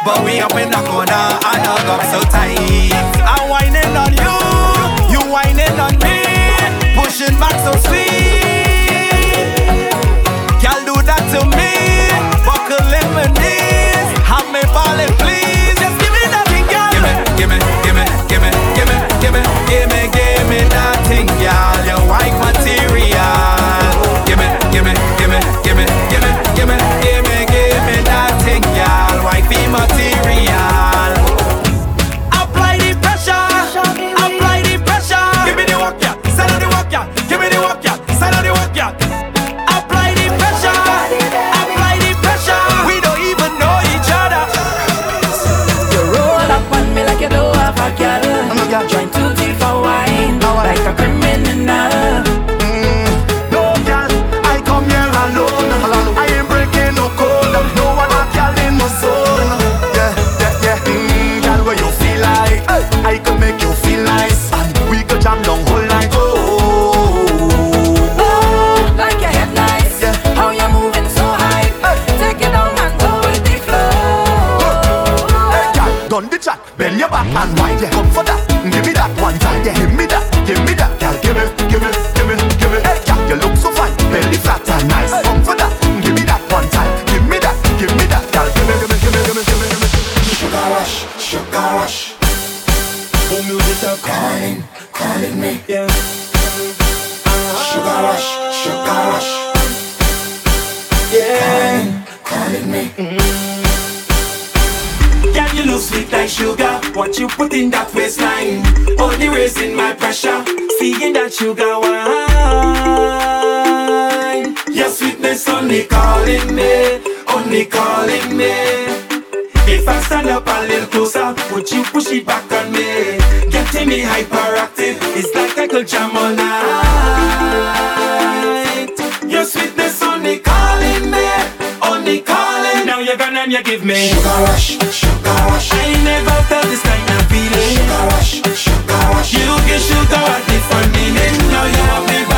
but we up in the corner and hug up so tight. I'm whining on you, you whining on me, pushing back so sweet. Girl, do that to me, buckle in my knees, have me falling, please. Just give me that thing, girl. Give me, give me, give me, give me, give me, give me, give me, give me that thing, girl. Your white you put in that waistline? Only raising my pressure. Seeing that you sugar wine. Your sweetness only calling me, only calling me. If I stand up a little closer, would you push it back on me? Getting me hyperactive, it's like I could jam all night. Your sweetness only calling me, only calling. Now you're gone and you give me sugar rush, sugar rush. I never felt this kind. Sugar rush, sugar rush. You give sugar a different meaning. Now you have me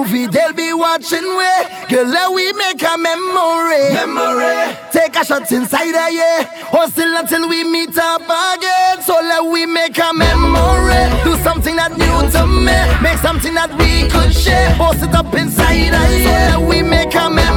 movie, they'll be watching we. Girl, let we make a memory. Memory. Take a shot inside a yeah. Hustle until we meet up again. So let we make a memory. Do something that new to me. Make something that we could share. Post it up inside a yeah. Let we make a memory.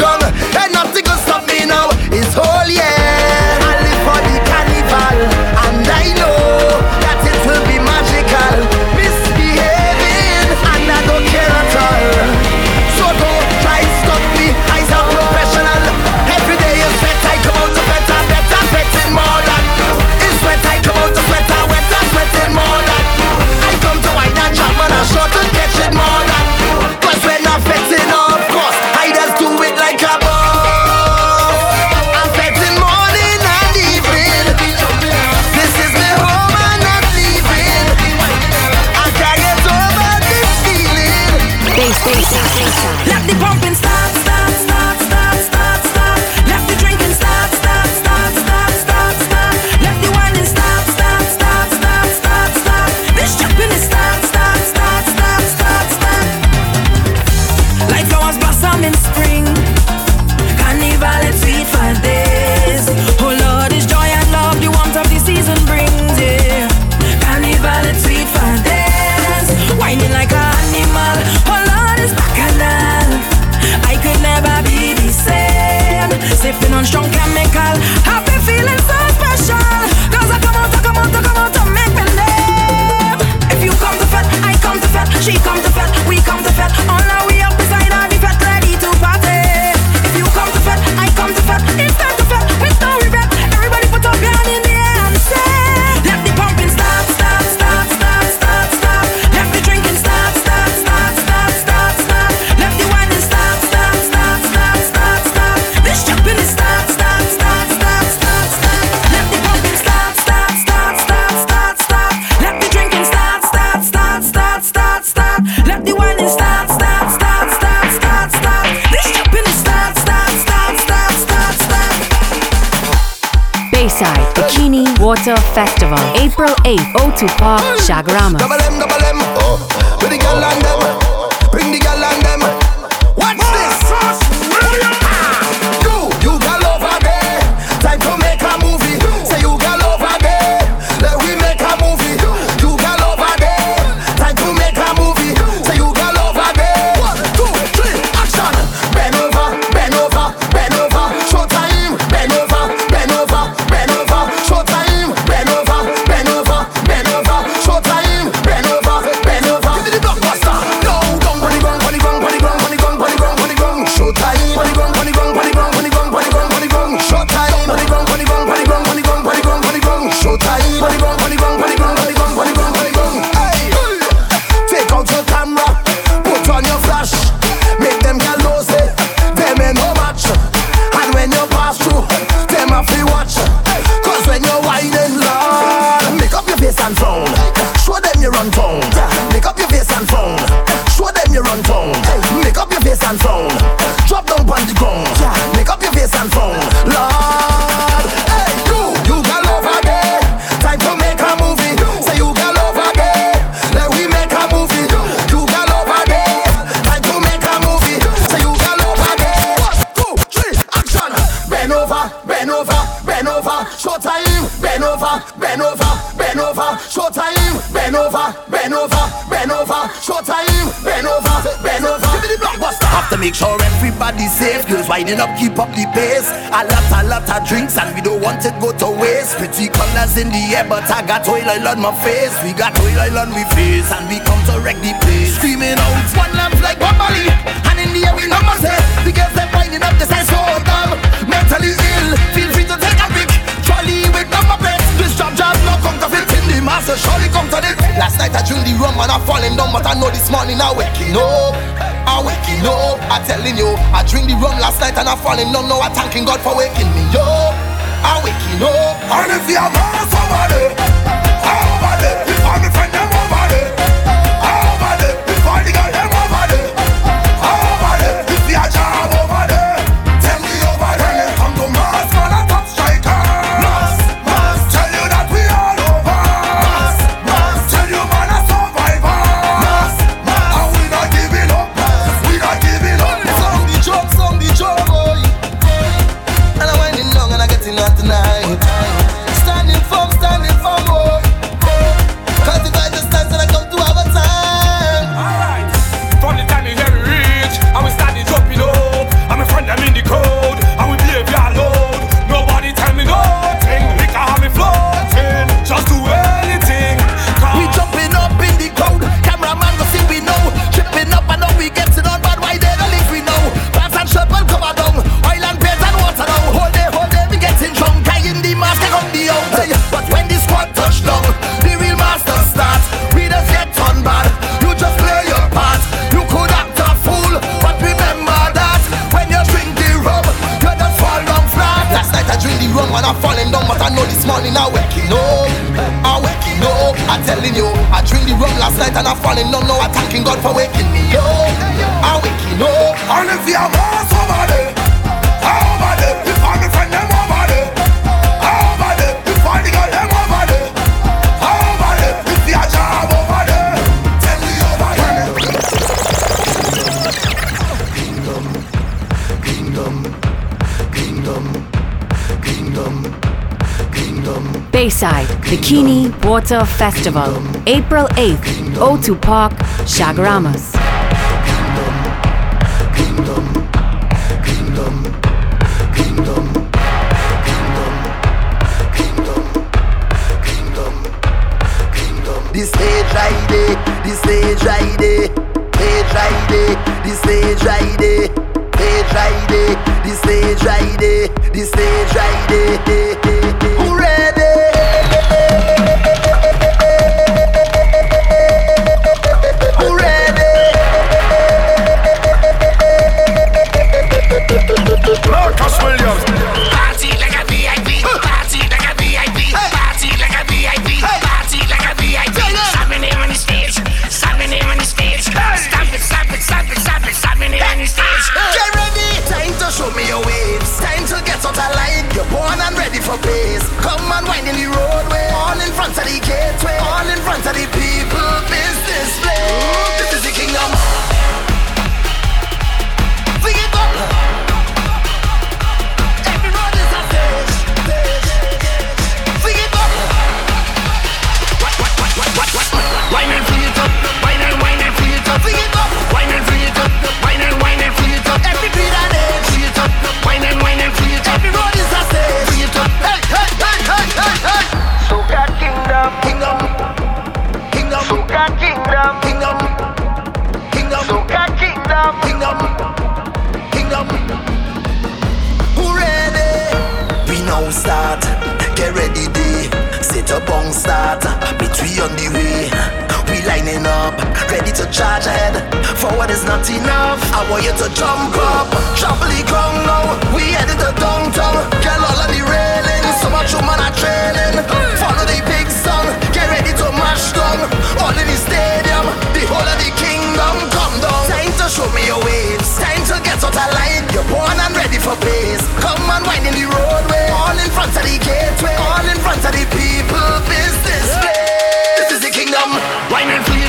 gun, and nothing gonna stop me now. It's all yeah. Festival, April 8th, O2 Park, Chaguaramas. Winding up, keep up the pace. A lot, a lot of drinks, and we don't want it go to waste. Pretty colors in the air, but I got oil oil on my face. We got oil oil on we face, and we come to wreck the place. Screaming out, one lamp like Bobali, and in the air we number say, because they're winding up, they say so dumb, mentally ill. Feel free to take a pic, Charlie with number plates. This job job no come to fit in the master, surely come to this. Last night I dreamed the rum and I falling down, but I know this morning I waking up, I waking. No, I'm telling you, I drink the rum last night and I'm falling No, Now I'm thanking God for waking me up. I'm waking up. And if you're mad, somebody. Festival, April 8th, O2 Park, Chaguaramas. This age right there, this age right there, age right this age right there, age right this age right this age right. Hooray! start. Get ready, day. Set up bong start. Between on the way. We lining up, ready to charge ahead. For what is not enough. I want you to jump up. Shuffle come now. We headed to downtown. Get all on the railing. So much human are trailing. Follow the big sun. Get ready to mash down. All in the stadium. The whole of the kingdom. Come down. Time to show me your waves. Time to get out alive for place. Come on, wine in the roadway. All in front of the gateway. All in front of the people. Business place. This is the kingdom. Wine and please.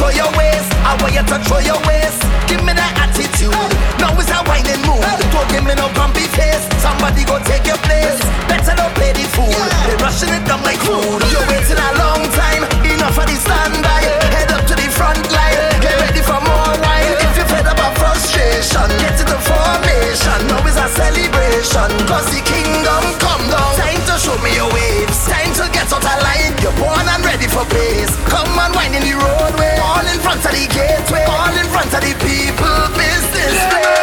Throw your waist. I want you to throw your waist. Give me that attitude. Now it's a whining mood. Don't give me no grumpy face. Somebody go take your place. Better don't play the fool. Yeah. They rushing it down like food. You're waiting a long time. Enough of the standby. Head up to the front line. Get ready for more wine. If you're fed up of frustration, get to the formation. Now it's a celebration. Cause the kingdom come down. Time to show me your waves. Time to get out of line. You're born and ready for place. Come on, wine in the roadway front of the gateway, all in front of the people business. Yeah.